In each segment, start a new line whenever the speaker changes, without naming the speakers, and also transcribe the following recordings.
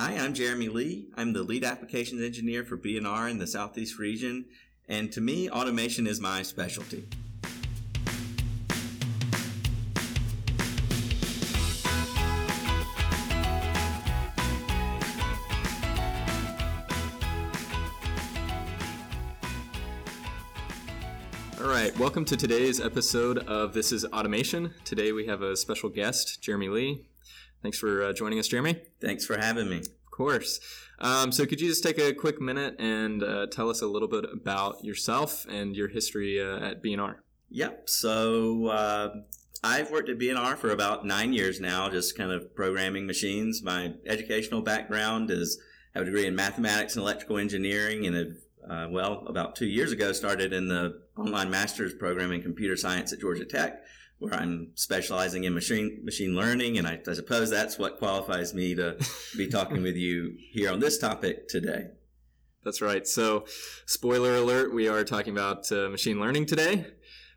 Hi, I'm Jeremy Lee. I'm the lead applications engineer for B&R in the Southeast region, and to me, automation is my specialty.
All right, welcome to today's episode of This is Automation. Today we have a special guest, Jeremy Lee. Thanks for uh, joining us, Jeremy.
Thanks for having me.
Of course. Um, so, could you just take a quick minute and uh, tell us a little bit about yourself and your history uh, at B&R?
Yep. So, uh, I've worked at B&R for about nine years now, just kind of programming machines. My educational background is I have a degree in mathematics and electrical engineering, and have, uh, well, about two years ago, started in the online master's program in computer science at Georgia Tech where I'm specializing in machine machine learning, and I, I suppose that's what qualifies me to be talking with you here on this topic today.
That's right. So, spoiler alert: we are talking about uh, machine learning today.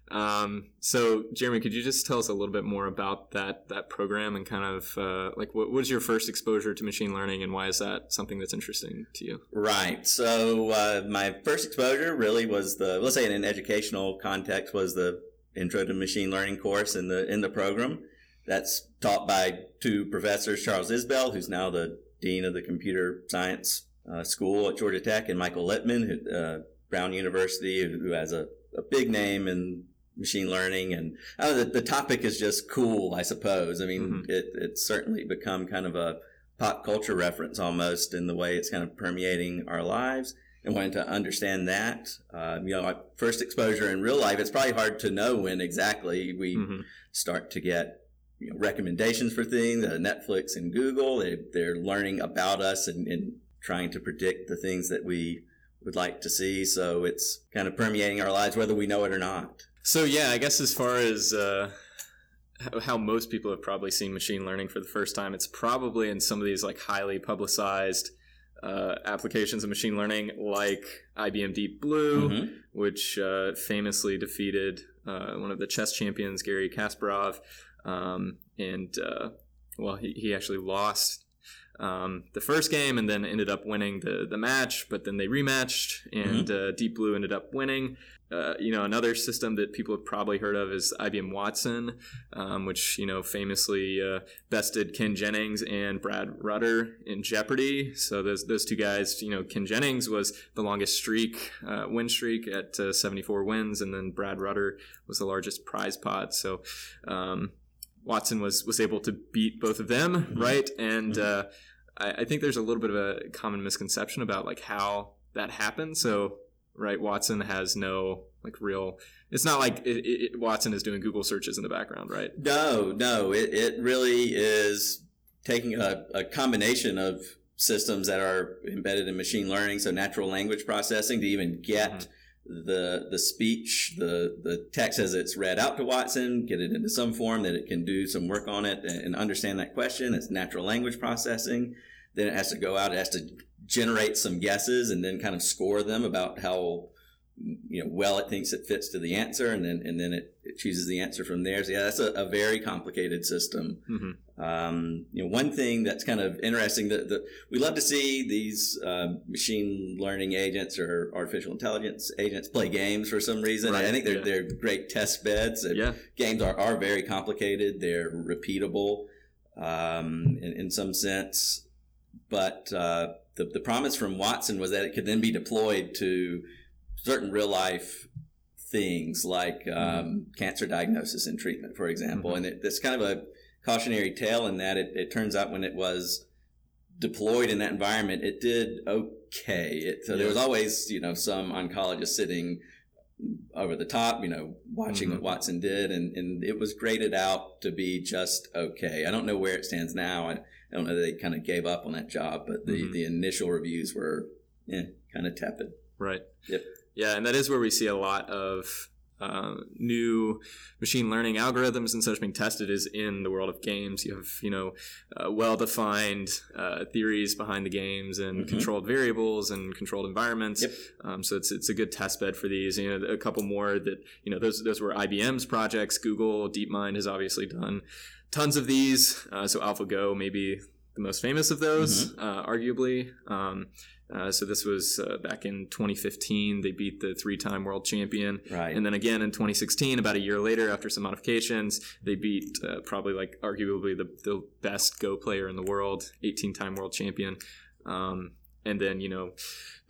Um, so, Jeremy, could you just tell us a little bit more about that that program and kind of uh, like what was your first exposure to machine learning, and why is that something that's interesting to you?
Right. So, uh, my first exposure really was the let's say in an educational context was the intro to machine learning course in the in the program. That's taught by two professors, Charles Isbell, who's now the dean of the computer science uh, school at Georgia Tech, and Michael Littman, who, uh, Brown University, who has a, a, big name in machine learning. And uh, the, the, topic is just cool, I suppose. I mean, mm-hmm. it, it's certainly become kind of a pop culture reference almost in the way it's kind of permeating our lives and wanting to understand that. Uh, you know, first exposure in real life, it's probably hard to know when exactly we mm-hmm. start to get you know, recommendations for things. Uh, Netflix and Google, they, they're learning about us and, and, trying to predict the things that we would like to see. So it's kind of permeating our lives, whether we know it or not.
So yeah, I guess as far as uh, how most people have probably seen machine learning for the first time, it's probably in some of these like highly publicized uh, applications of machine learning like IBM Deep Blue, mm-hmm. which uh, famously defeated uh, one of the chess champions, Garry Kasparov. Um, and uh, well, he, he actually lost um, the first game and then ended up winning the, the match, but then they rematched and mm-hmm. uh, Deep Blue ended up winning. Uh, you know, another system that people have probably heard of is IBM Watson, um, which, you know, famously uh, bested Ken Jennings and Brad Rutter in Jeopardy. So those, those two guys, you know, Ken Jennings was the longest streak, uh, win streak at uh, 74 wins, and then Brad Rutter was the largest prize pot. So, um, Watson was was able to beat both of them, mm-hmm. right? And mm-hmm. uh, I, I, think there's a little bit of a common misconception about like how that happened. So, right, Watson has no like real. It's not like it, it, Watson is doing Google searches in the background, right?
No, no, it it really is taking a, a combination of systems that are embedded in machine learning, so natural language processing, to even get. Mm-hmm the the speech, the the text as it's read out to Watson, get it into some form that it can do some work on it and understand that question. It's natural language processing. Then it has to go out. It has to generate some guesses and then kind of score them about how you know well it thinks it fits to the answer and then and then it, it chooses the answer from there so yeah that's a, a very complicated system mm-hmm. um, you know one thing that's kind of interesting that, that we love to see these uh, machine learning agents or artificial intelligence agents play games for some reason right. i think they're, yeah. they're great test beds yeah. games are, are very complicated they're repeatable um, in, in some sense but uh, the, the promise from watson was that it could then be deployed to certain real life things like um, mm-hmm. cancer diagnosis and treatment, for example. Mm-hmm. And it, it's kind of a cautionary tale in that it, it, turns out when it was deployed in that environment, it did okay. It, so there was always, you know, some oncologist sitting over the top, you know, watching mm-hmm. what Watson did, and, and it was graded out to be just okay. I don't know where it stands now. I, I don't know they kind of gave up on that job, but the, mm-hmm. the initial reviews were eh, kind of tepid.
Right.
Yep.
Yeah, and that is where we see a lot of uh, new machine learning algorithms and such being tested is in the world of games. You have you know uh, well-defined uh, theories behind the games and mm-hmm. controlled variables and controlled environments. Yep. Um, so it's it's a good test bed for these. You know, a couple more that you know those those were IBM's projects. Google DeepMind has obviously done tons of these. Uh, so AlphaGo maybe the most famous of those, uh, arguably. Um, uh, so this was uh, back in 2015. They beat the three-time world champion,
Right.
and then again in 2016, about a year later, after some modifications, they beat uh, probably like arguably the, the best Go player in the world, 18-time world champion. Um, and then you know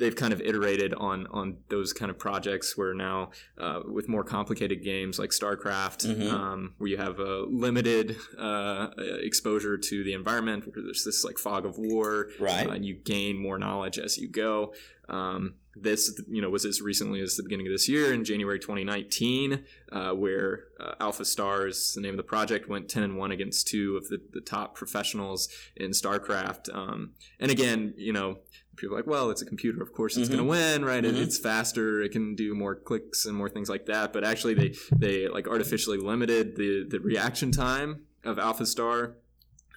they've kind of iterated on on those kind of projects where now uh, with more complicated games like StarCraft,
Mhm.
um, where you have a limited uh, exposure to the environment, where there's this like fog of war,
right.
uh, and you gain more knowledge as you go. Um, this, you know, was as recently as the beginning of this year in January 2019, uh, where uh, AlphaStars, the name of the project, went 10 and 1 against two of the, the top professionals in StarCraft. Um, and again, you know, people are like, well, it's a computer, of course it's
Mhm.
going to win, right? It,
Mhm.
it's faster, it can do more clicks and more things like that. But actually, they they like artificially limited the the reaction time of AlphaStar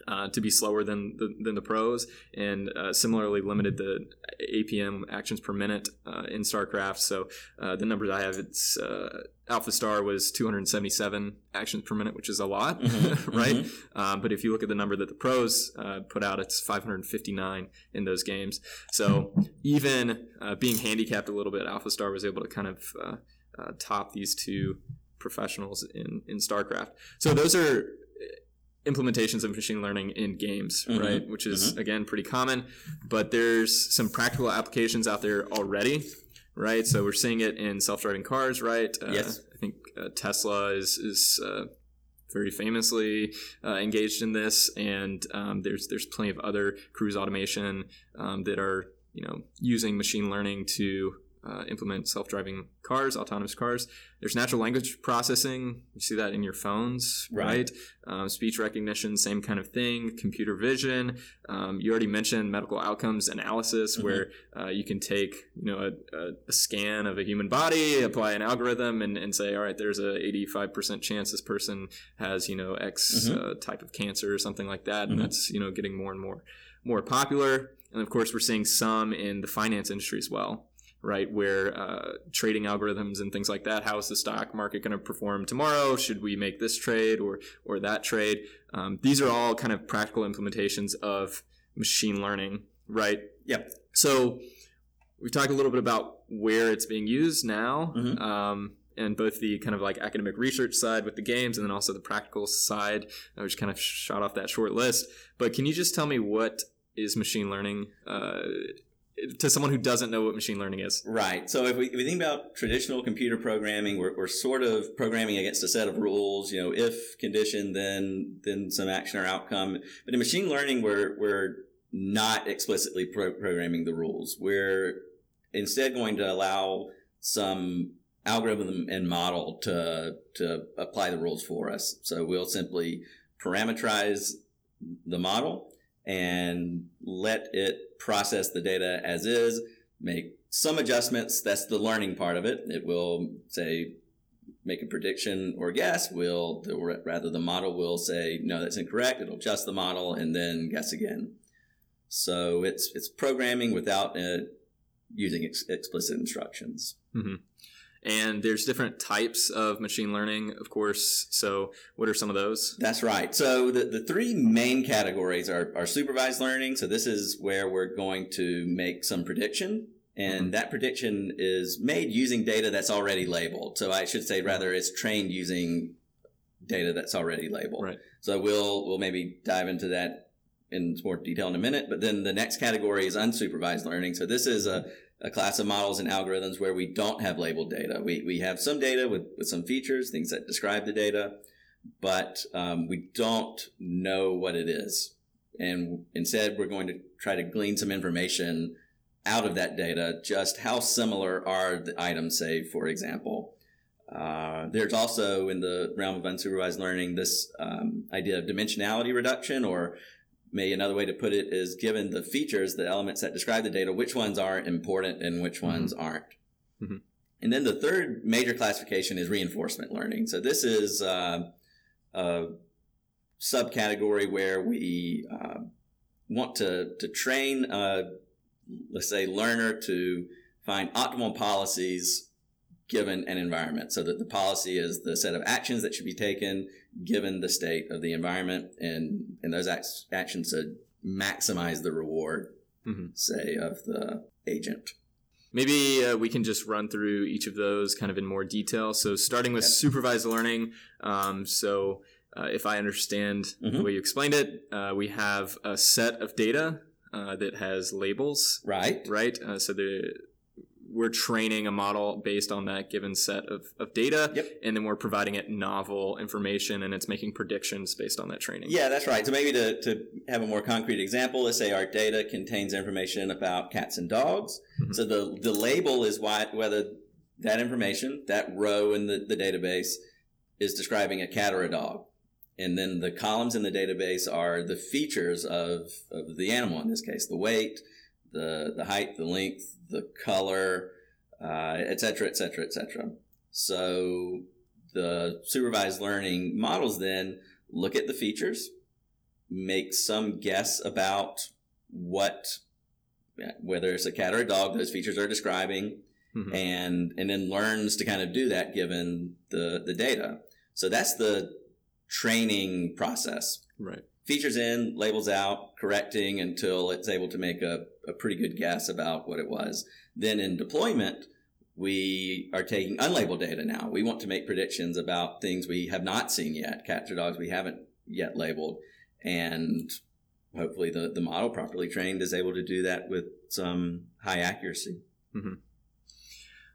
uh, to be slower than the, than the pros, and uh, similarly limited the APM actions per minute uh, in StarCraft. So uh, the numbers I have, it's uh, AlphaStar was 277 actions per minute, which is a lot,
Mhm,
right? Um, but if you look at the number that the pros uh, put out, it's 559 in those games. So even uh, being handicapped a little bit, AlphaStar was able to kind of uh, uh, top these two professionals in, in StarCraft. So those are implementations of machine learning in games,
Mhm,
right? Which is again pretty common, but there's some practical applications out there already, right? So we're seeing it in self-driving cars, right? Uh,
Yes.
I think uh, Tesla is is uh, very famously uh, engaged in this, and um, there's there's plenty of other Cruise Automation um, that are you know using machine learning to uh, implement self-driving cars, autonomous cars. There's natural language processing. You see that in your phones,
Right.
right? Um, speech recognition, same kind of thing. Computer vision. Um, you already mentioned medical outcomes analysis,
Mhm.
where uh, you can take you know a, a, a scan of a human body, apply an algorithm, and, and say, all right, there's a 85% chance this person has you know X
Mhm.
uh, type of cancer or something like that,
Mhm.
and that's you know getting more and more more popular. And of course, we're seeing some in the finance industry as well right? Where uh, trading algorithms and things like that. How is the stock market going to perform tomorrow? Should we make this trade or or that trade? Um, these are all kind of practical implementations of machine learning, right?
Yep.
So we've talked a little bit about where it's being used now.
Mhm.
Um, and both the kind of like academic research side with the games and then also the practical side, I just kind of shot off that short list. But can you just tell me what is machine learning uh, to someone who doesn't know what machine learning is?
Right. So if we, if we think about traditional computer programming, we're, we're sort of programming against a set of rules. You know, if condition, then then some action or outcome. But in machine learning, we're we're not explicitly pro- programming the rules. We're instead going to allow some algorithm and model to to apply the rules for us. So we'll simply parameterize the model and let it process the data as is, make some adjustments. That's the learning part of it. It will say, make a prediction or guess. Will the, rather the model will say, no, that's incorrect. It'll adjust the model and then guess again. So it's it's programming without uh, using ex- explicit instructions.
And there's different types of machine learning, of course. So, what are some of those?
That's right. So the, the three main categories are, are supervised learning. So this is where we're going to make some prediction. And
Mhm.
that prediction is made using data that's already labeled. So I should say rather it's trained using data that's already labeled.
Right.
So we'll we'll maybe dive into that in more detail in a minute. But then the next category is unsupervised learning. So this is a, a class of models and algorithms where we don't have labeled data. We, we have some data with, with some features, things that describe the data, but um, we don't know what it is. And instead, we're going to try to glean some information out of that data. Just how similar are the items, say, for example. Uh, there's also in the realm of unsupervised learning this um, idea of dimensionality reduction, or maybe another way to put it is given the features, the elements that describe the data, which ones are important and which ones aren't.
Mhm.
And then the third major classification is reinforcement learning. So this is uh, a subcategory where we uh, want to to train, uh, let's say, learner to find optimal policies given an environment. So that the policy is the set of actions that should be taken given the state of the environment, and and those act- actions should maximize the reward,
Mhm.
say, of the agent.
Maybe uh, we can just run through each of those kind of in more detail. So, starting with supervised learning. Um, so, uh, if I understand the
Mhm.
way you explained it, uh, we have a set of data uh, that has labels,
Right?
right? Uh, so, the we're training a model based on that given set of, of data,
Yep.
and then we're providing it novel information, and it's making predictions based on that training.
Yeah, that's right. So maybe to, to have a more concrete example, let's say our data contains information about cats and dogs.
Mhm.
So the, the label is why, whether that information, that row in the, the database is describing a cat or a dog. And then the columns in the database are the features of, of the animal, in this case, the weight, the, the height, the length, the color, uh, et cetera, et cetera, et cetera. So the supervised learning models then look at the features, make some guess about what, whether it's a cat or a dog, those features are describing,
Mhm.
and and then learns to kind of do that given the the data. So that's the training process.
Right.
Features in, labels out, correcting until it's able to make a, a pretty good guess about what it was. Then in deployment, we are taking unlabeled data now. We want to make predictions about things we have not seen yet, cats or dogs we haven't yet labeled. And hopefully the, the model properly trained is able to do that with some high accuracy. Mm-hmm.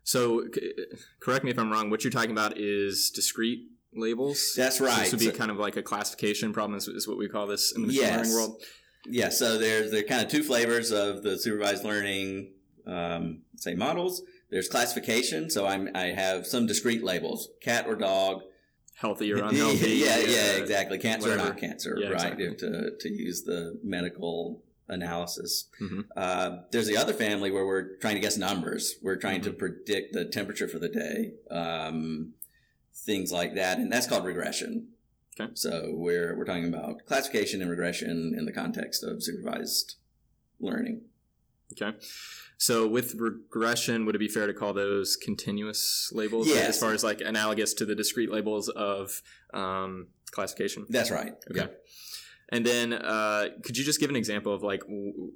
So, c- correct me if I'm wrong. What you're talking about is discrete labels.
That's
So
right.
This would be
So-
kind of like a classification problem, is, is what we call this in the machine
Yes.
learning world.
Yeah, so there's there are kind of two flavors of the supervised learning, um, say models. There's classification, so I'm I have some discrete labels: cat or dog.
Healthy or unhealthy.
yeah, yeah,
uh,
exactly. Cancer or not cancer,
Yeah,
right?
exactly.
To to use the medical analysis.
Mhm.
Uh, there's the other family where we're trying to guess numbers. We're trying to
Mhm.
predict the temperature for the day, um, things like that, and that's called regression.
Okay.
So we're we're talking about classification and regression in the context of supervised learning.
Okay. So with regression, would it be fair to call those continuous labels
Yes.
as far as like analogous to the discrete labels of um, classification?
That's right.
Okay. And then, uh, could you just give an example of like w-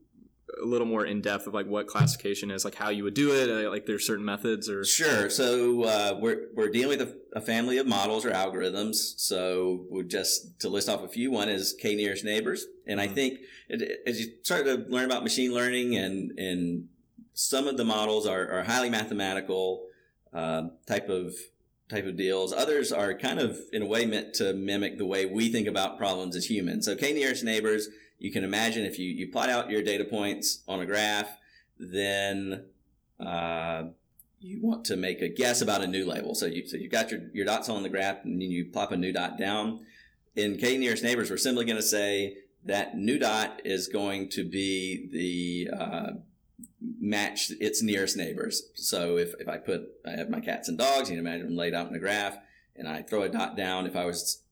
a little more in depth of like what classification is, like how you would do it? Uh, like there's certain methods or
Sure. So uh, we're we're dealing with a, a family of models or algorithms. So we just to list off a few. One is k nearest neighbors, and I
Mhm.
think it, as you start to learn about machine learning, and and some of the models are, are highly mathematical uh, type of type of deals. Others are kind of in a way meant to mimic the way we think about problems as humans. So k nearest neighbors. You can imagine if you, you plot out your data points on a graph, then uh, you want to make a guess about a new label. So you so you've got your, your dots on the graph and then you plop a new dot down. In k nearest neighbors, we're simply going to say that new dot is going to be the uh, match its nearest neighbors. So if, if I put I have my cats and dogs, you can imagine them laid out in a graph, and I throw a dot down. If I was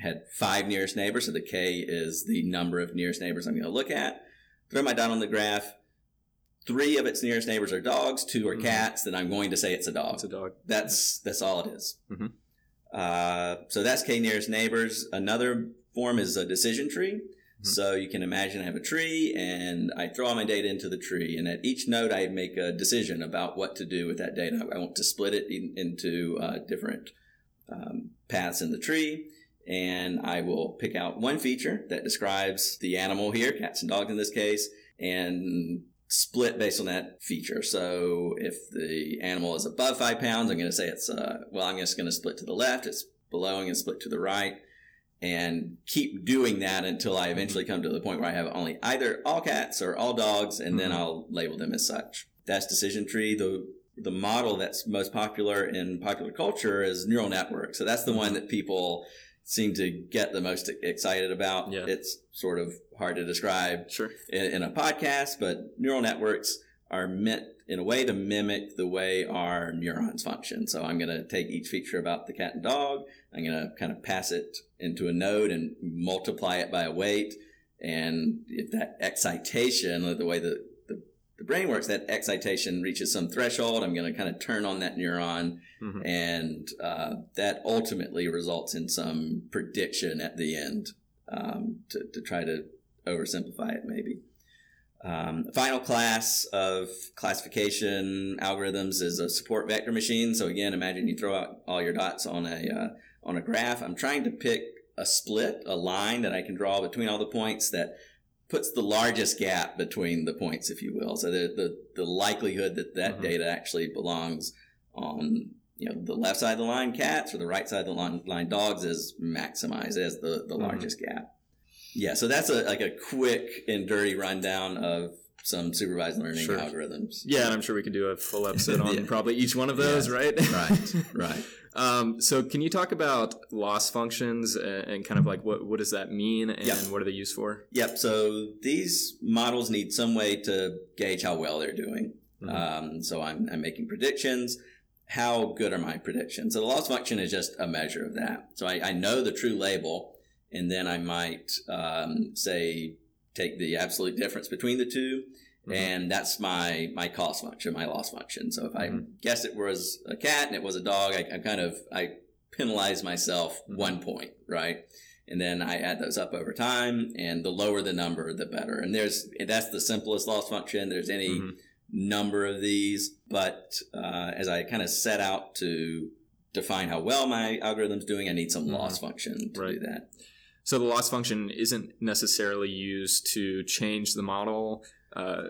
had five nearest neighbors, so the k is the number of nearest neighbors I'm going to look at. Throw my dot on the graph. Three of its nearest neighbors are dogs, two are
Mhm.
cats. Then I'm going to say it's a dog.
it's a dog?
That's that's all it is.
Mhm.
Uh, so that's k nearest neighbors. Another form is a decision tree.
Mhm.
So you can imagine I have a tree and I throw all my data into the tree, and at each node I make a decision about what to do with that data. I want to split it in, into uh, different um, paths in the tree, and I will pick out one feature that describes the animal here, cats and dogs in this case, and split based on that feature. So if the animal is above five pounds, I'm going to say it's, uh, well, I'm just going to split to the left. It's below, I'm going to split to the right and keep doing that until I eventually come to the point where I have only either all cats or all dogs, and then
Mhm.
I'll label them as such. That's decision tree. The the model that's most popular in popular culture is neural network. So that's the one that people seem to get the most excited about.
Yeah.
It's sort of hard to describe
Sure.
in, in a podcast, but neural networks are meant in a way to mimic the way our neurons function. So I'm going to take each feature about the cat and dog. I'm going to kind of pass it into a node and multiply it by a weight. And if that excitation, or the way the brain works, that excitation reaches some threshold, I'm going to kind of turn on that neuron
Mhm.
and uh, that ultimately results in some prediction at the end um, to, to try to oversimplify it maybe. Um, final class of classification algorithms is a support vector machine. So again, imagine you throw out all your dots on a uh, on a graph. I'm trying to pick a split, a line that I can draw between all the points that puts the largest gap between the points, if you will. So the the, the likelihood that that mm-hmm. data actually belongs on you know the left side of the line cats or the right side of the line, line dogs is maximized as the the mm-hmm. largest gap. Yeah, so that's a like a quick and dirty rundown of some supervised learning sure. algorithms.
Yeah, and I'm sure we could do a full episode on yeah. probably each one of those, yeah. right?
right, right.
Um, so, can you talk about loss functions and, and, kind of like what what does that mean and yep. what are they used for?
Yep. So these models need some way to gauge how well they're doing. Mm-hmm. Um, so I'm, I'm making predictions. How good are my predictions? So the loss function is just a measure of that. So I, I know the true label, and then I might um, say take the absolute difference between the 2 mm-hmm. and that's my my cost function, my loss function. So if mm-hmm. I guess it was a cat and it was a dog, I, I kind of I penalize myself mm-hmm. one point, right? And then I add those up over time, and the lower the number, the better. And there's that's the simplest loss function. There's any mm-hmm. number of these, but uh, as I kind of set out to define how well my algorithm's doing, I need some mm-hmm. loss function to right. do that.
So the loss function isn't necessarily used to change the model. Uh,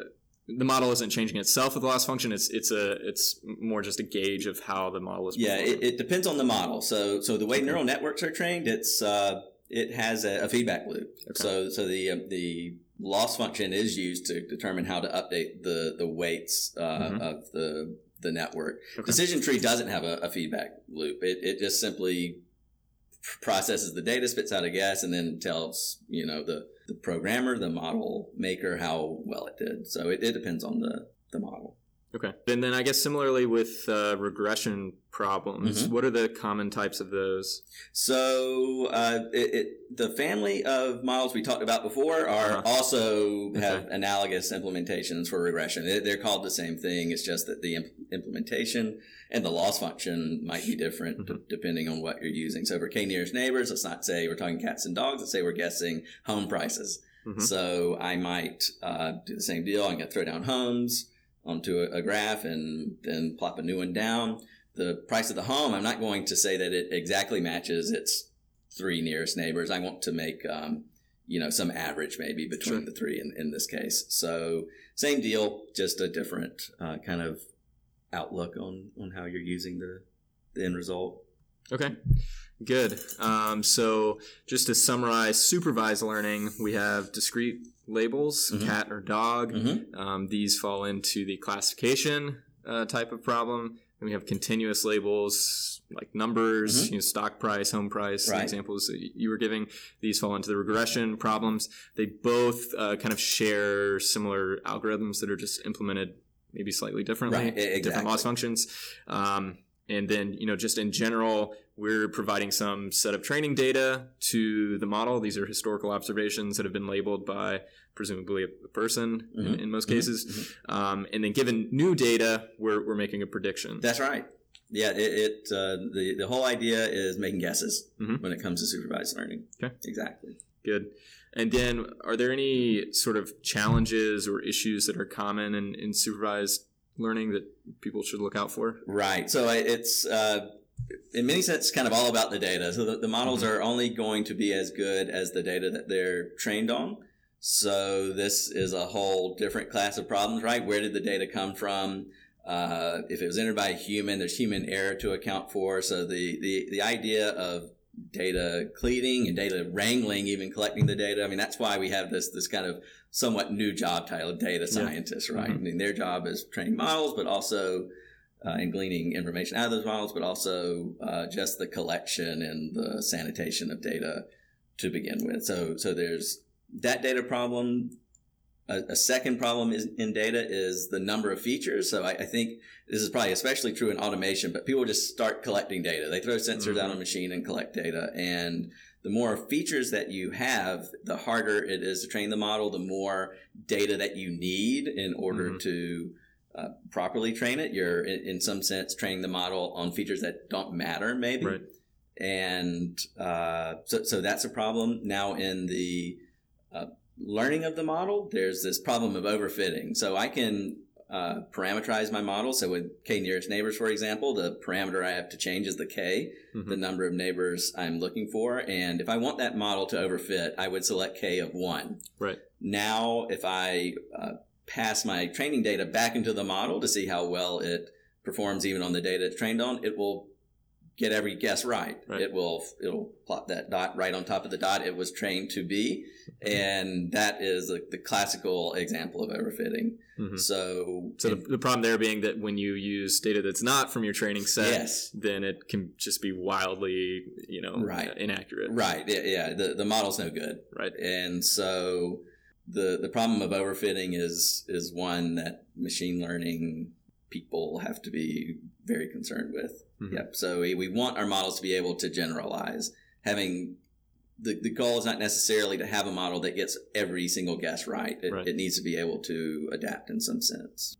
the model isn't changing itself with the loss function. It's it's a it's more just a gauge of how the model is.
Yeah, it, it, depends on the model. So so the way okay. neural networks are trained, it's uh, it has a, a feedback loop. Okay. So so the uh, the loss function is used to determine how to update the the weights uh, mm-hmm. of the the network. Okay. Decision tree doesn't have a, a feedback loop. It it just simply processes the data, spits out a guess, and then tells you know the the programmer, the model maker, how well it did. So it, it depends on the the model.
Okay. And then I guess similarly with uh, regression problems, mm-hmm. what are the common types of those?
So uh, it, it, the family of models we talked about before are uh-huh. also have analogous implementations for regression. They're called the same thing. It's just that the imp- implementation and the loss function might be different mm-hmm. d- depending on what you're using. So for k nearest neighbors, let's not say we're talking cats and dogs. Let's say we're guessing home prices. Mm-hmm. So I might uh, do the same deal. I'm going to throw down homes onto a, a, graph and then plop a new one down. The price of the home, I'm not going to say that it exactly matches its three nearest neighbors. I want to make, um, you know, some average maybe between sure. the three in, in this case. So same deal, just a different uh, kind of outlook on, on how you're using the, the end result.
Okay. Good. Um, so, just to summarize supervised learning, we have discrete labels, mm-hmm. cat or dog. Mm-hmm. Um, these fall into the classification uh, type of problem. And we have continuous labels like numbers, mm-hmm. you know, stock price, home price, right. examples you were giving. These fall into the regression problems. They both uh, kind of share similar algorithms that are just implemented maybe slightly differently, right. exactly. different loss functions. Um, and then, you know, just in general, we're providing some set of training data to the model. These are historical observations that have been labeled by presumably a person mm-hmm. in, in, most mm-hmm. cases. Mm-hmm. Um, and then given new data, we're, we're making a prediction.
That's right. Yeah, it, it uh, the, the whole idea is making guesses mm-hmm. when it comes to supervised learning.
Okay.
Exactly.
Good. And then, are there any sort of challenges or issues that are common in, in supervised learning that people should look out for?
Right. So it's uh, in many sense kind of all about the data. So the, the models mm-hmm. are only going to be as good as the data that they're trained on. So this is a whole different class of problems, right? Where did the data come from? Uh, if it was entered by a human, there's human error to account for. So the, the, the idea of data cleaning and data wrangling, even collecting the data. I mean, that's why we have this this kind of somewhat new job title, data scientist, yeah. right? Mm-hmm. I mean, their job is training models, but also uh, and gleaning information out of those models, but also uh, just the collection and the sanitation of data to begin with. So, so there's that data problem. A, a second problem is, in data is the number of features. So I, I, think this is probably especially true in automation, but people just start collecting data. They throw sensors mm-hmm. on a machine and collect data. And the more features that you have, the harder it is to train the model, the more data that you need in order mm-hmm. to uh, properly train it. You're, in, in, some sense, training the model on features that don't matter, maybe. Right. And uh, so, so that's a problem. Now, in the uh, learning of the model, there's this problem of overfitting. So I can uh, parameterize my model. So with k nearest neighbors, for example, the parameter I have to change is the k,
Mhm.
the number of neighbors I'm looking for. And if I want that model to overfit, I would select k of one.
Right.
Now, if I uh, pass my training data back into the model to see how well it performs even on the data it's trained on, it will get every guess right.
Right.
It will it'll plot that dot right on top of the dot it was trained to be, and that is like the classical example of overfitting.
Mhm.
So,
So the, the problem there being that when you use data that's not from your training set,
yes,
then it can just be wildly, you know,
Right.
inaccurate.
right, yeah, yeah, the the model's no good.
Right.
and so the the problem of overfitting is is one that machine learning people have to be very concerned with.
Mhm.
Yep. So we, we want our models to be able to generalize. Having the, the goal is not necessarily to have a model that gets every single guess right. It,
Right.
it needs to be able to adapt in some sense.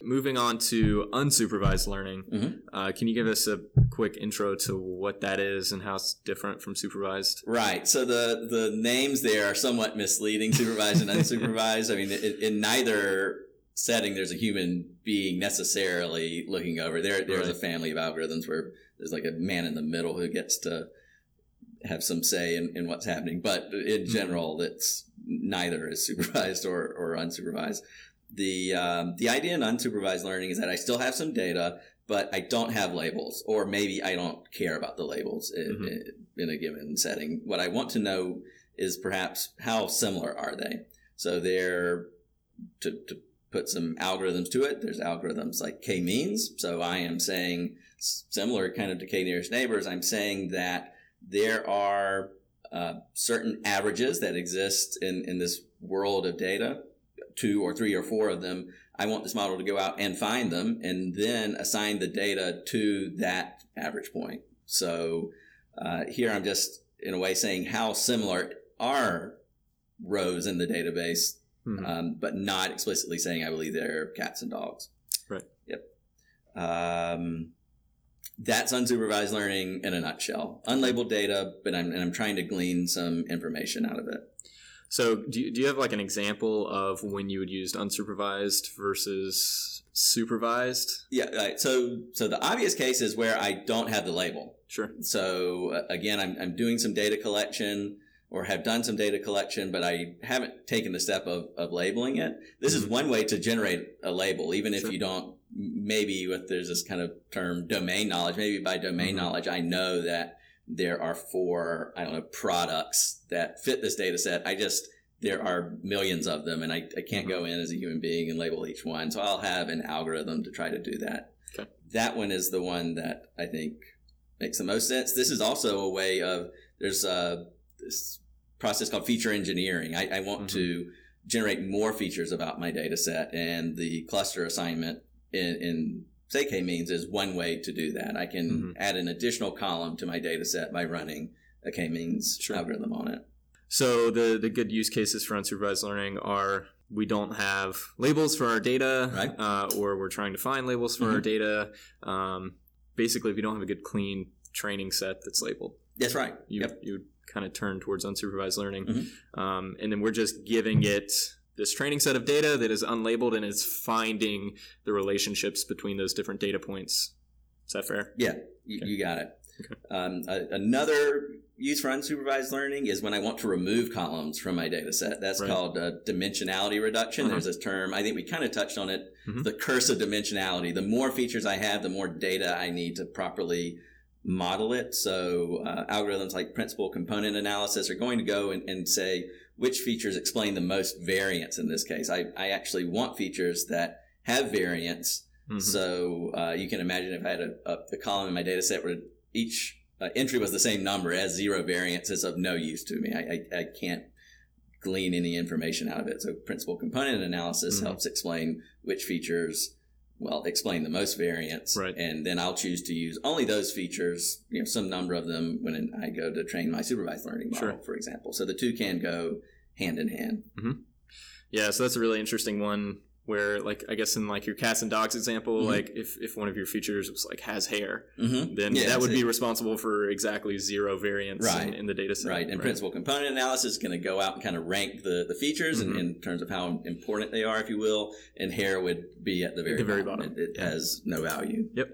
Moving on to unsupervised learning,
Mhm.
uh, can you give us a quick intro to what that is and how it's different from supervised?
Right. So the the names there are somewhat misleading, supervised and unsupervised. I mean, in, in neither setting there's a human being necessarily looking over. There there's a family of algorithms where there's like a man in the middle who gets to have some say in, in what's happening. But in
Mhm.
general, it's neither is supervised or, or unsupervised. The um, the idea in unsupervised learning is that I still have some data, but I don't have labels, or maybe I don't care about the labels in,
Mhm.
in a given setting. What I want to know is perhaps how similar are they? So they're to, to put some algorithms to it. There's algorithms like k-means. So I am saying similar kind of to k-nearest neighbors. I'm saying that there are uh, certain averages that exist in, in this world of data, two or three or four of them. I want this model to go out and find them and then assign the data to that average point. So uh, here I'm just in a way saying how similar are rows in the database
Mhm.
um, but not explicitly saying I believe they're cats and dogs.
Right.
Yep. Um, that's unsupervised learning in a nutshell. Unlabeled data, but I'm and I'm trying to glean some information out of it.
So, do you, do you have like an example of when you would use unsupervised versus supervised?
Yeah. Right. So so the obvious case is where I don't have the label.
Sure.
So uh, again, I'm I'm doing some data collection or have done some data collection, but I haven't taken the step of, of labeling it. This is
Mhm.
one way to generate a label, even if
Sure.
you don't, maybe with there's this kind of term domain knowledge, maybe by domain
Mhm.
knowledge, I know that there are four, I don't know, products that fit this data set. I just, there are millions of them and I, I can't go in as a human being and label each one. So I'll have an algorithm to try to do that.
Okay.
That one is the one that I think makes the most sense. This is also a way of, there's a, this process called feature engineering. I, I want
Mhm.
to generate more features about my data set and the cluster assignment in, in say k-means is one way to do that. I can
Mhm.
add an additional column to my data set by running a k-means
Sure.
algorithm on it.
So the the good use cases for unsupervised learning are we don't have labels for our data,
Right.
uh, or we're trying to find labels for our data. Um, basically, if you don't have a good clean training set that's labeled,
That's right.
you
Yep.
you kind of turn towards unsupervised learning,
Mhm.
um, and then we're just giving it this training set of data that is unlabeled and it's finding the relationships between those different data points. Is that fair?
Yeah, you,
Okay.
you got it.
Okay.
Um, a, another use for unsupervised learning is when I want to remove columns from my data set. That's
Right.
called uh, dimensionality reduction.
Uh-huh.
There's this term, I think we kind of touched on it,
Mhm.
the curse of dimensionality. The more features I have, the more data I need to properly model it. So uh, algorithms like principal component analysis are going to go and, and say which features explain the most variance in this case. I, I actually want features that have variance
Mhm.
so uh, you can imagine if I had a, a, a column in my data set where each uh, entry was the same number as zero variance is of no use to me. I, I, I can't glean any information out of it. So principal component analysis
Mhm.
helps explain which features, well, explain the most variance.
Right.
And then I'll choose to use only those features, you know, some number of them when I go to train my supervised learning model,
Sure.
for example. So the two can go hand in hand. Mm-hmm.
Yeah, so that's a really interesting one where like I guess in like your cats and dogs example,
Mhm.
like if, if one of your features was like has hair,
Mm-hmm.
then
Yeah,
that would
it's
be responsible for exactly zero variance
Right.
in, in the data set.
Right, and principal component analysis is going to go out and kind of rank the, the features in,
Mhm.
in terms of how important they are, if you will. And hair would be at the very
the very
bottom.
bottom.
It, it
Yeah.
has no value. Yep.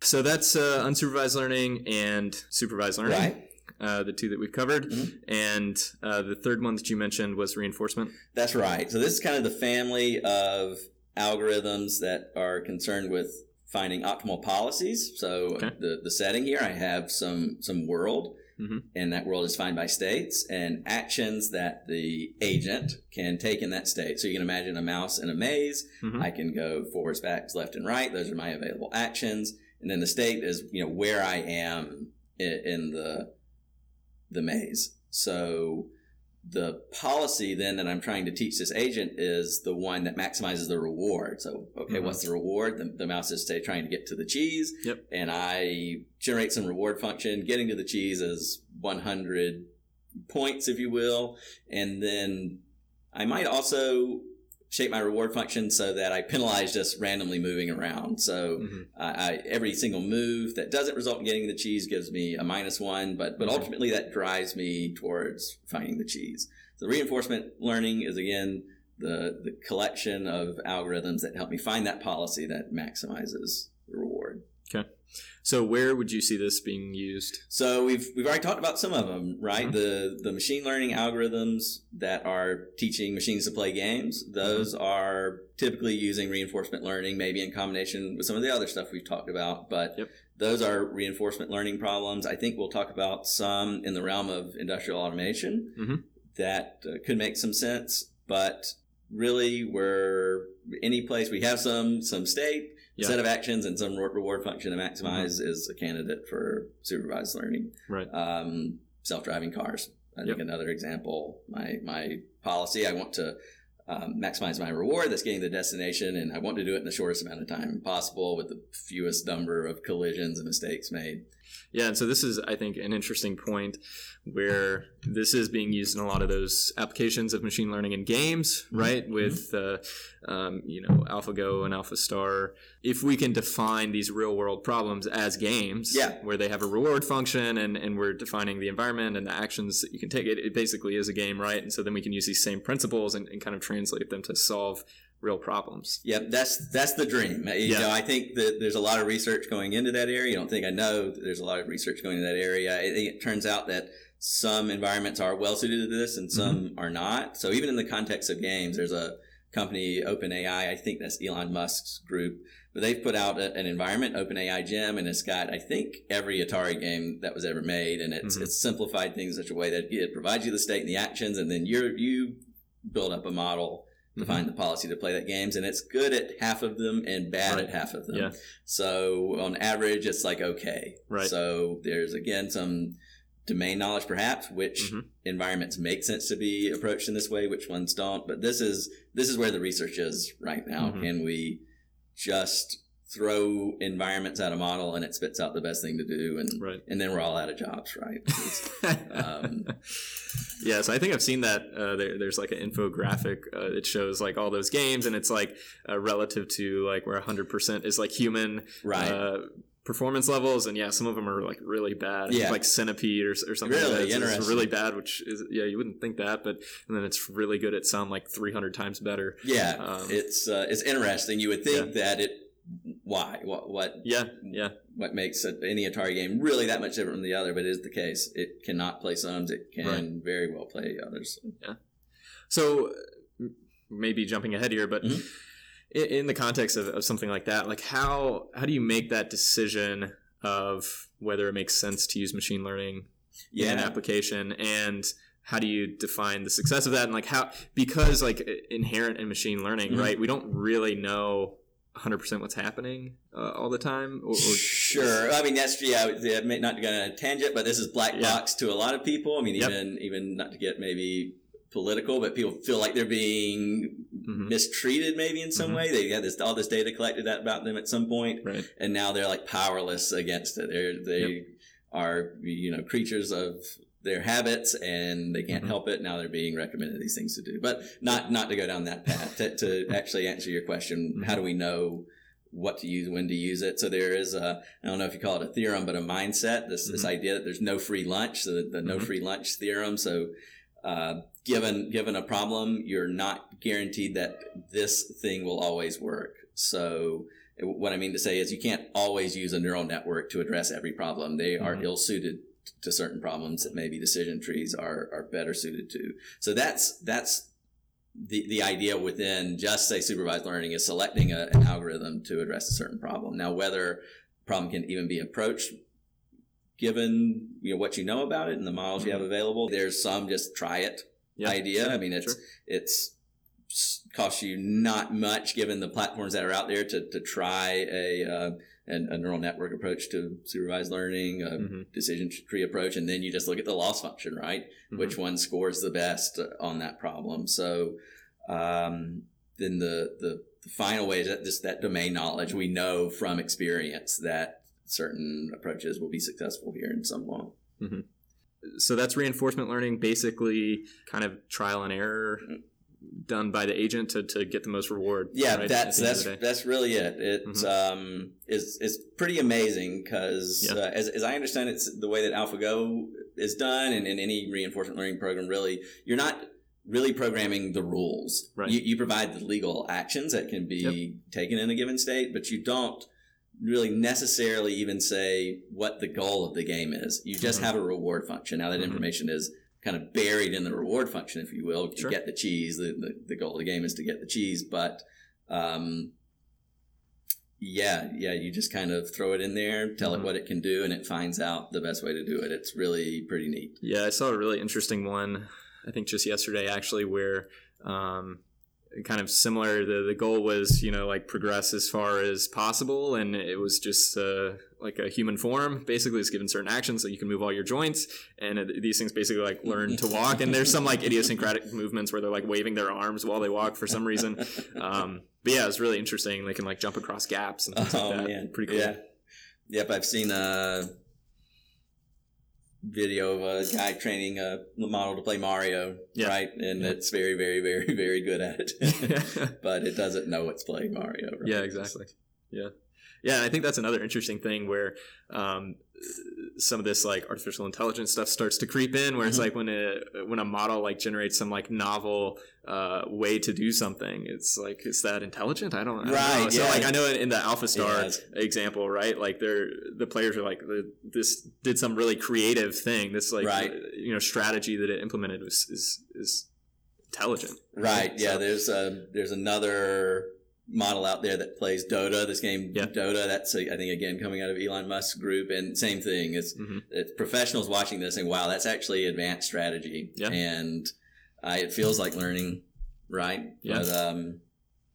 So that's uh, unsupervised learning and supervised learning,
Right.
Uh, the two that we've covered.
Mhm.
And uh, the third one that you mentioned was reinforcement.
That's right. So this is kind of the family of algorithms that are concerned with finding optimal policies. So
Okay.
the, the setting here, I have some some world,
Mhm.
and that world is defined by states and actions that the agent can take in that state. So you can imagine a mouse in a maze.
Mhm.
I can go forwards, backs, left, and right. Those are my available actions. And then the state is you know where I am in, in the the maze. So the policy then that I'm trying to teach this agent is the one that maximizes the reward. So, okay,
Mhm.
what's the reward? The, the mouse is say trying to get to the cheese.
Yep.
And I generate some reward function. Getting to the cheese is 100 points, if you will. And then I might also shape my reward function so that I penalize just randomly moving around. So
Mhm.
I, I, every single move that doesn't result in getting the cheese gives me a minus one, but but
Mhm.
ultimately that drives me towards finding the cheese. So reinforcement learning is again the the collection of algorithms that help me find that policy that maximizes reward.
So where would you see this being used?
So we've we've already talked about some of them, right?
Mhm.
The the machine learning algorithms that are teaching machines to play games, those are typically using reinforcement learning, maybe in combination with some of the other stuff we've talked about. But
Yep.
those are reinforcement learning problems. I think we'll talk about some in the realm of industrial automation
Mhm.
that uh, could make some sense. But really, we're any place we have some some state
Yeah.
set of actions and some reward function to maximize
Mm-hmm.
is a candidate for supervised learning.
Right.
Um, self-driving cars. I think
Yep.
another example. My my policy. I want to um, maximize my reward. That's getting to the destination, and I want to do it in the shortest amount of time possible with the fewest number of collisions and mistakes made.
Yeah, and so this is, I think, an interesting point where this is being used in a lot of those applications of machine learning in games,
Mm-hmm.
right? With, uh, um, you know, AlphaGo and AlphaStar. If we can define these real world problems as games,
Yeah.
where they have a reward function and, and we're defining the environment and the actions that you can take, it, it basically is a game, right? And so then we can use these same principles and, and kind of translate them to solve real problems.
Yep, that's that's the dream. You
Yeah.
know, I think that there's a lot of research going into that area. You don't think I know there's a lot of research going into that area. It, it turns out that some environments are well suited to this and some are not. So even in the context of games, there's a company, OpenAI. I think that's Elon Musk's group, but they've put out a, an environment, OpenAI Gym, and it's got I think every Atari game that was ever made, and it's
Mhm.
it's simplified things in such a way that it provides you the state and the actions, and then you you build up a model to
Mhm.
find the policy to play that games and it's good at half of them and bad
Right.
at half of them
Yeah.
so on average it's like okay
Right.
so there's again some domain knowledge perhaps which
Mhm.
environments make sense to be approached in this way which ones don't but this is this is where the research is right now
Mhm.
can we just throw environments at a model and it spits out the best thing to do and
Right.
and then we're all out of jobs right Um,
yeah, so I think I've seen that. Uh, there, there's like an infographic uh, that shows like all those games, and it's like uh, relative to like where 100% is like human
right
uh, performance levels, and yeah, some of them are like really bad.
Yeah.
like Centipede or, or something.
Really?
like that. It's-
Interesting.
really bad, which is yeah, you wouldn't think that, but and then it's really good at sound like 300 times better.
Yeah,
Um,
it's uh, it's interesting. You would think that it. Why? What? What?
Yeah, yeah,
What makes a- any Atari game really that much different from the other? But it is the case. It cannot play some. It can
Right.
very well play others.
Yeah. So maybe jumping ahead here, but
Mhm.
in, in the context of, of something like that, like how how do you make that decision of whether it makes sense to use machine learning in an application and how do you define the success of that and like how because like inherent in machine learning
Mhm.
right we don't really know 100% what's happening uh, all the time or, or
Sure. I mean, that's yeah. Not to go on a tangent, but this is black
Yeah.
box to a lot of people. I mean,
Yep.
even even not to get maybe political, but people feel like they're being
Mhm.
mistreated maybe in some
Mhm.
way. They had this all this data collected about them at some point,
right
and now they're like powerless against it. They're they are you know creatures of their habits and they can't
Mhm.
help it. Now they're being recommended these things to do, but not not to go down that path. to, to actually answer your question,
Mhm.
how do we know what to use, when to use it? So there is a I don't know if you call it a theorem, but a mindset. This this
Mhm.
idea that there's no free lunch, so the, the no
Mhm.
free lunch theorem. So uh, given given a problem, you're not guaranteed that this thing will always work. So what I mean to say is you can't always use a neural network to address every problem. They are
Mhm.
ill suited to certain problems that maybe decision trees are, are better suited to. So that's that's the, the idea within just say supervised learning is selecting a, an algorithm to address a certain problem. Now whether problem can even be approached given you know what you know about it and the models you have mm-hmm. available, there's some just try it
Yeah.
idea. I mean it's
Sure.
it's costs you not much given the platforms that are out there to, to try a, uh, an, a neural network approach to supervised learning, a
Mhm.
decision tree approach, and then you just look at the loss function, right?
Mhm.
Which one scores the best on that problem? So um, then the, the the final way is that just that domain knowledge we know from experience that certain approaches will be successful here in some law.
so that's reinforcement learning basically kind of trial and error done by the agent to, to get the most reward
Yeah,
right,
that's
at the end
that's
of the day.
that's really it. It's um is is pretty amazing because
Yeah.
uh, as as I understand it's the way that AlphaGo is done, and in any reinforcement learning program, really you're not really programming the rules.
Right.
You you provide the legal actions that can be taken in a given state, but you don't really necessarily even say what the goal of the game is. You just
Mhm.
have a reward function. Now that
Mhm.
information is kind of buried in the reward function, if you will.
Sure.
You get the cheese. The, the, the goal of the game is to get the cheese, but um, yeah, yeah, you just kind of throw it in there, tell
Mhm.
it what it can do, and it finds out the best way to do it. It's really pretty neat.
Yeah, I saw a really interesting one. I think just yesterday, actually, where um, kind of similar. The the goal was you know like progress as far as possible, and it was just uh, like a human form. Basically, it's given certain actions so you can move all your joints, and it, these things basically like learn to walk. And there's some like idiosyncratic movements where they're like waving their arms while they walk for some reason. Um, but yeah, it's really interesting. They can like jump across gaps and things
oh
like that.
man,
Pretty cool.
Yeah. Yep, I've seen a video of a guy training a model to play Mario,
Yeah.
right? And
Yeah.
it's very, very, very, very good at it. but it doesn't know it's playing Mario. Right?
Yeah, exactly. Yeah, yeah. And I think that's another interesting thing where um, some of this like artificial intelligence stuff starts to creep in, where it's
Mhm.
like when a when a model like generates some like novel uh, way to do something, it's like is that intelligent? I don't, I don't know.
Right,
So
yeah.
like I know in, in the
AlphaStar
example, right? Like they're the players are like this did some really creative thing. This like
Right.
you know strategy that it implemented was is is intelligent.
Right. Yeah.
So-
There's a there's another model out there that plays Dota. This game
Yeah.
Dota. That's I think again coming out of Elon Musk's group, and same thing. It's,
Mhm.
it's professionals watching this saying, "Wow, that's actually advanced strategy."
Yeah.
And uh, it feels like learning, right?
Yeah.
But um,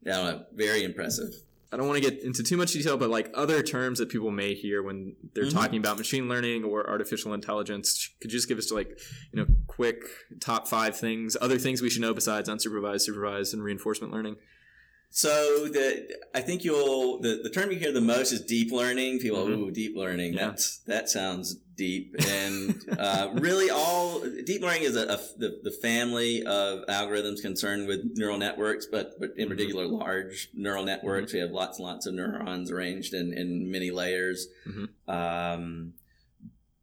I don't know. Very impressive.
I don't want to get into too much detail, but like other terms that people may hear when they're
Mhm.
talking about machine learning or artificial intelligence, could you just give us like, you know, quick top five things, other things we should know besides unsupervised, supervised, and reinforcement learning?
So the I think you'll the, the term you hear the most is deep learning. People,
Mhm.
ooh, deep learning.
Yeah.
That's that sounds deep. And uh, really, all deep learning is a, a the, the family of algorithms concerned with neural networks, but but in
Mhm.
particular large neural networks. We have lots and lots of neurons arranged in, in many layers.
Mhm.
Um,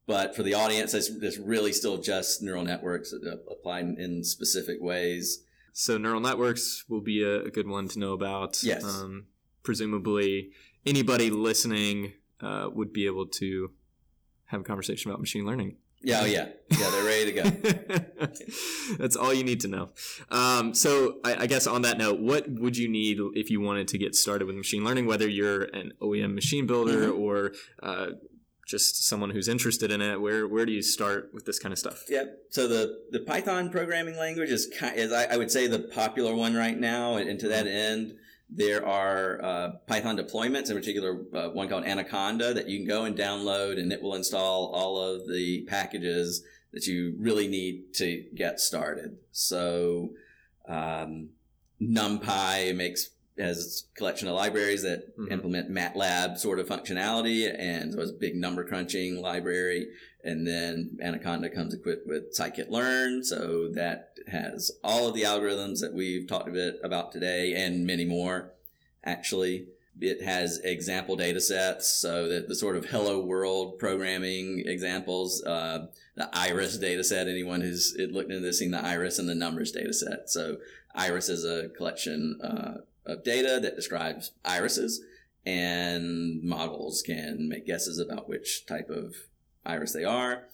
but for the audience, that's, that's really still just neural networks that applied in specific ways.
So neural networks will be a, a good one to know about.
Yes.
Um, presumably, anybody listening uh, would be able to have a conversation about machine learning.
Yeah, oh yeah, yeah, they're ready to go.
That's all you need to know. Um, so, I, I guess on that note, what would you need if you wanted to get started with machine learning? Whether you're an OEM machine builder
Mhm.
or uh, just someone who's interested in it, where where do you start with this kind of stuff?
Yep. So the, the Python programming language is, ki- is I, I would say the popular one right now. And, and to that end, there are uh, Python deployments, in particular uh, one called Anaconda that you can go and download, and it will install all of the packages that you really need to get started. So um, NumPy makes has a collection of libraries that
Mhm.
implement MATLAB sort of functionality, and so it's a big number crunching library. And then Anaconda comes equipped with scikit-learn, so that has all of the algorithms that we've talked a bit about today, and many more. Actually, it has example data sets, so that the sort of hello world programming examples. Uh, the iris data set anyone who's looked into this seen the iris and the numbers data set so iris is a collection uh, of data that describes irises and models can make guesses about which type of iris they are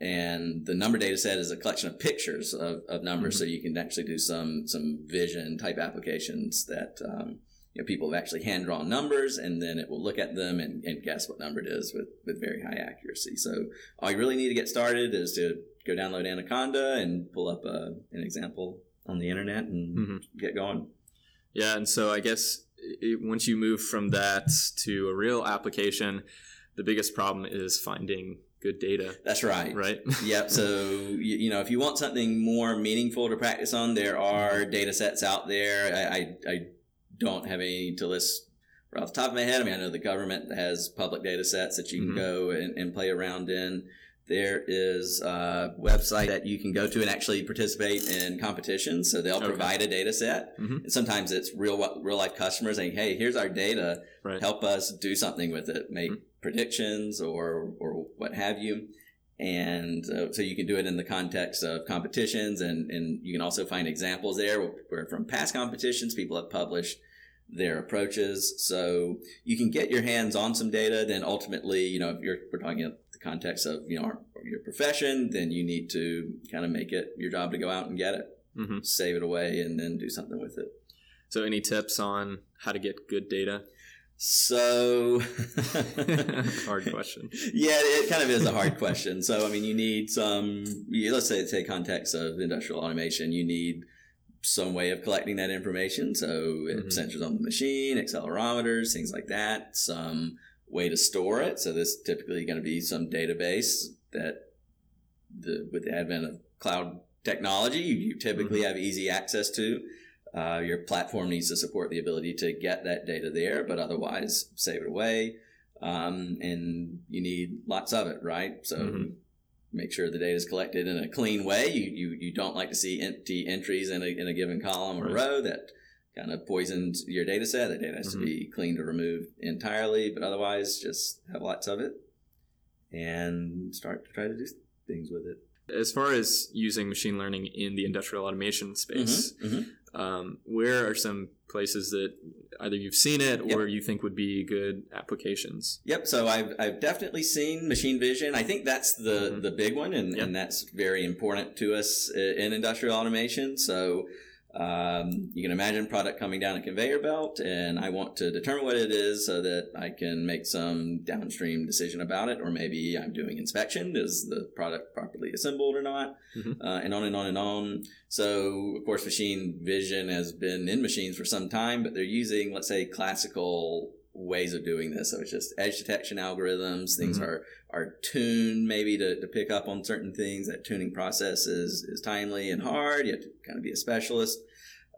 and the number data set is a collection of pictures of, of numbers
Mhm.
so you can actually do some some vision type applications that um, you know, people have actually hand drawn numbers and then it will look at them and, and guess what number it is with, with very high accuracy. So all you really need to get started is to go download Anaconda and pull up a, an example on the internet and
Mhm.
get going.
Yeah, and so I guess it, once you move from that to a real application, the biggest problem is finding good data,
That's right.
right?
yep. So you, you know, if you want something more meaningful to practice on, there are data sets out there. I, I, I don't have any to list right off the top of my head. I mean, I know the government has public data sets that you can
Mhm.
go and, and play around in. There is a website that you can go to and actually participate in competitions. So they'll
Okay.
provide a data set.
Mhm.
And sometimes it's real real life customers saying, "Hey, here's our data.
right.
Help us do something with it. Make
Mhm.
predictions or or what have you." And uh, so you can do it in the context of competitions, and and you can also find examples there where from past competitions people have published their approaches. So you can get your hands on some data. Then ultimately, you know, if you're we're talking context of you know our, your profession, then you need to kind of make it your job to go out and get it,
hmm
save it away, and then do something with it.
So, any tips on how to get good data?
So
Hard question.
Yeah, it kind of is a hard question. So, I mean, you need some. Let's say, say, context of industrial automation. You need some way of collecting that information. So,
Mhm.
sensors on the machine, accelerometers, things like that. Some way to store it. So, this is typically going to be some database that, the with the advent of cloud technology, you, you typically have easy access to. Uh, your platform needs to support the ability to get that data there, but otherwise save it away. Um, and you need lots of it, right? So
Mhm.
make sure the data is collected in a clean way. You, you, you don't like to see empty entries in a, in a given column or
Right.
row that kind of poisons your data set. The data has
Mhm.
to be cleaned or removed entirely, but otherwise just have lots of it and start to try to do things with it.
As far as using machine learning in the industrial automation space,
Mhm, mhm.
um, where are some places that either you've seen it
Yep.
or you think would be good applications?
Yep. So I've, I've definitely seen machine vision. I think that's the,
Mhm.
the big one, and,
Yep.
and that's very important to us in industrial automation. So um, you can imagine product coming down a conveyor belt, and I want to determine what it is so that I can make some downstream decision about it, or maybe I'm doing inspection. Is the product properly assembled or not?
Mhm.
Uh, and on and on and on. So, of course, machine vision has been in machines for some time, but they're using, let's say, classical ways of doing this. So it's just edge detection algorithms. Things
Mhm.
are are tuned maybe to, to pick up on certain things. That tuning process is is timely and hard. You have to kind of be a specialist.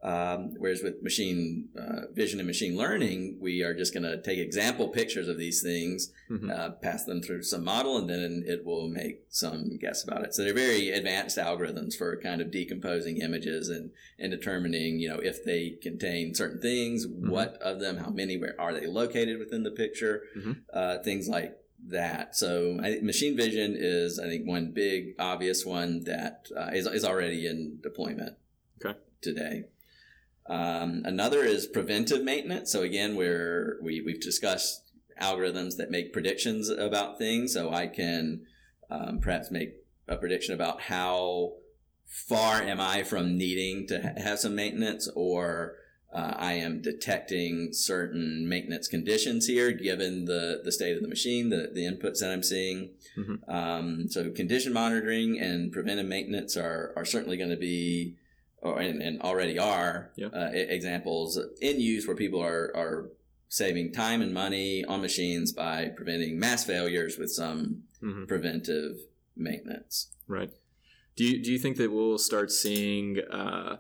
Um, whereas with machine uh, vision and machine learning, we are just going to take example pictures of these things
Mhm.
uh, pass them through some model, and then it will make some guess about it. So they're very advanced algorithms for kind of decomposing images and, and determining, you know, if they contain certain things, what of them, how many, where are they located within the picture,
Mhm.
uh, things like that. So I think machine vision is, I think, one big obvious one that uh, is is already in deployment
Okay.
today. Um, another is preventive maintenance. So again, where we, we've discussed algorithms that make predictions about things. So I can um, perhaps make a prediction about how far am I from needing to ha- have some maintenance or uh, I am detecting certain maintenance conditions here, given the, the state of the machine, the, the inputs that I'm seeing.
Mhm.
Um, so condition monitoring and preventive maintenance are, are certainly going to be, or and, and already are, uh, examples in use where people are, are saving time and money on machines by preventing mass failures with some
Mhm.
preventive maintenance.
Right. Do you, do you think that we'll start seeing uh,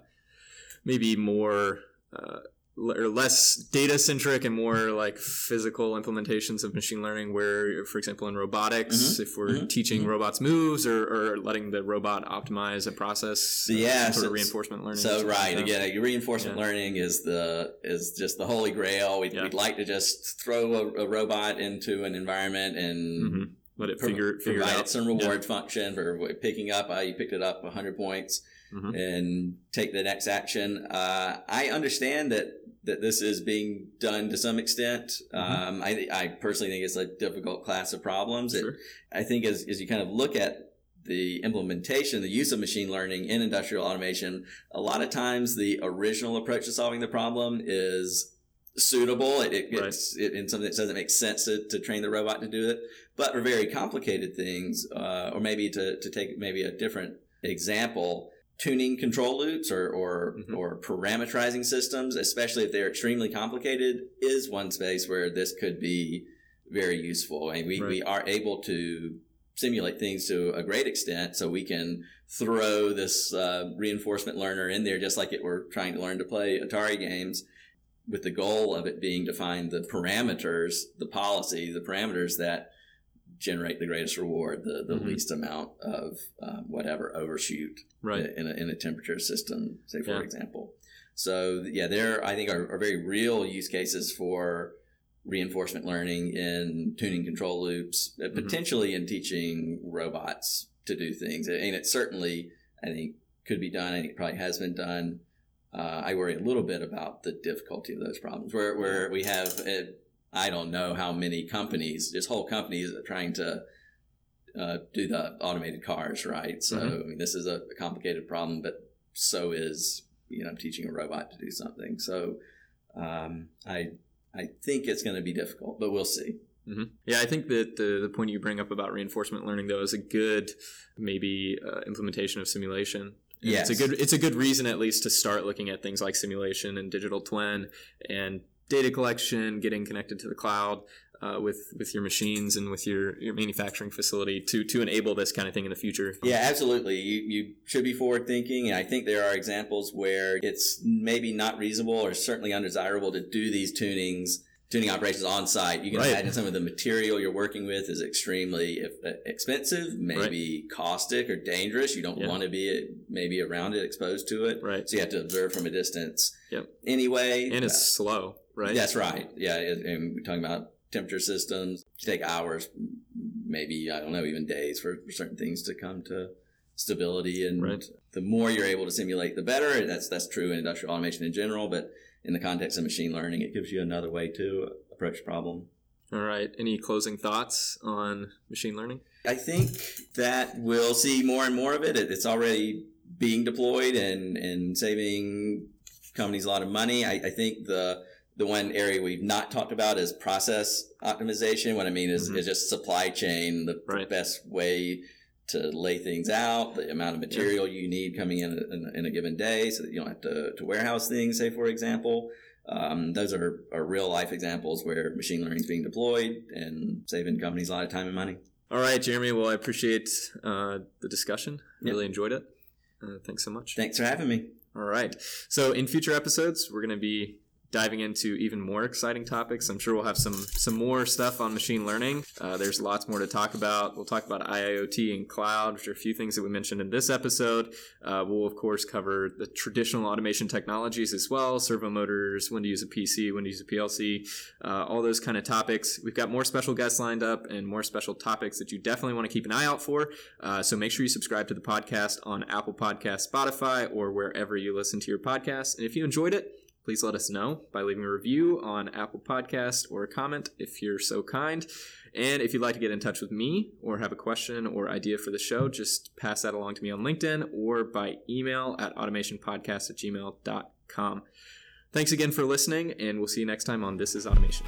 maybe more uh, or less data centric and more like physical implementations of machine learning where for example in robotics
Mhm.
if we're
Mhm.
teaching
Mhm.
robots moves or, or letting the robot optimize a process uh,
Yeah,
sort
so-
of reinforcement learning
So
like
right again, reinforcement
Yeah.
learning is the is just the holy grail. We'd,
Yeah.
we'd like to just throw a, a robot into an environment and
Mhm. let it
pro-
figure figure it
provide
out
some reward function for picking up. Uh, you picked it up 100 points
Mhm.
and take the next action. Uh, I understand that that this is being done to some extent.
Mhm.
Um, I, I personally think it's a difficult class of problems. It- I think as, as you kind of look at the implementation, the use of machine learning in industrial automation, a lot of times the original approach to solving the problem is suitable. It, it,
Right.
it's it, in something that doesn't make sense to, to train the robot to do it. But for very complicated things, uh, or maybe to, to take maybe a different example, tuning control loops or or,
Mhm.
or parameterizing systems, especially if they're extremely complicated, is one space where this could be very useful. And we, we are able to simulate things to a great extent, so we can throw this uh, reinforcement learner in there just like it were trying to learn to play Atari games. With the goal of it being to find the parameters, the policy, the parameters that generate the greatest reward, the, the
Mhm.
least amount of uh, whatever overshoot
right
in a, in a temperature system, say for
Yeah.
example. So yeah, there I think are, are very real use cases for reinforcement learning in tuning control loops, uh,
Mhm.
potentially in teaching robots to do things. And it certainly I think could be done. I think it probably has been done. Uh, I worry a little bit about the difficulty of those problems, where where we have uh, I don't know how many companies, just whole companies, are trying to uh, do the automated cars, right? So
Mhm.
I mean, this is a, a complicated problem, but so is you know teaching a robot to do something. So um, I I think it's going to be difficult, but we'll see.
hmm Yeah, I think that the, the point you bring up about reinforcement learning though is a good maybe uh, implementation of simulation.
Yeah,
it's a good it's a good reason at least to start looking at things like simulation and digital twin and data collection, getting connected to the cloud uh, with with your machines and with your, your manufacturing facility to to enable this kind of thing in the future.
Yeah, absolutely. You, you should be forward thinking. And I think there are examples where it's maybe not reasonable or certainly undesirable to do these tunings, tuning operations on site. You can
Right.
imagine some of the material you're working with is extremely uh, expensive, maybe caustic or dangerous. You don't
Yeah.
want to be maybe around it, exposed to it.
Right.
So you have to observe from a distance.
Yep.
Anyway.
And it's slow, right?
That's right. Yeah, it- and we're talking about temperature systems. It take hours, maybe I don't know, even days for, for certain things to come to stability. And
Right.
the more you're able to simulate, the better. That's that's true in industrial automation in general, but in the context of machine learning, it gives you another way to approach problem.
All right. Any closing thoughts on machine learning?
I think that we'll see more and more of it. It- It's already being deployed and, and saving companies a lot of money. I, I think the the one area we've not talked about is process optimization. What I mean is,
Mhm.
is just supply chain, the
Right.
best way to lay things out, the amount of material you need coming in in, in a given day so that you don't have to, to warehouse things, say, for example. Um, those are, are real life examples where machine learning is being deployed and saving companies a lot of time and money.
All right, Jeremy. Well, I appreciate uh, the discussion.
Yep.
Really enjoyed it. Uh, thanks so much.
Thanks for having me.
All right. So in future episodes, we're going to be diving into even more exciting topics. I'm sure we'll have some some more stuff on machine learning. Uh, there's lots more to talk about. We'll talk about IIoT and cloud, which are a few things that we mentioned in this episode. Uh, we'll of course cover the traditional automation technologies as well: servo motors, when to use a PC, when to use a PLC, uh, all those kind of topics. We've got more special guests lined up and more special topics that you definitely want to keep an eye out for. Uh, so make sure you subscribe to the podcast on Apple Podcast, Spotify, or wherever you listen to your podcasts. And if you enjoyed it, please let us know by leaving a review on Apple Podcast or a comment if you're so kind. And if you'd like to get in touch with me or have a question or idea for the show, just pass that along to me on LinkedIn or by email at automationpodcast at gmail.com. Thanks again for listening, and we'll see you next time on This is Automation.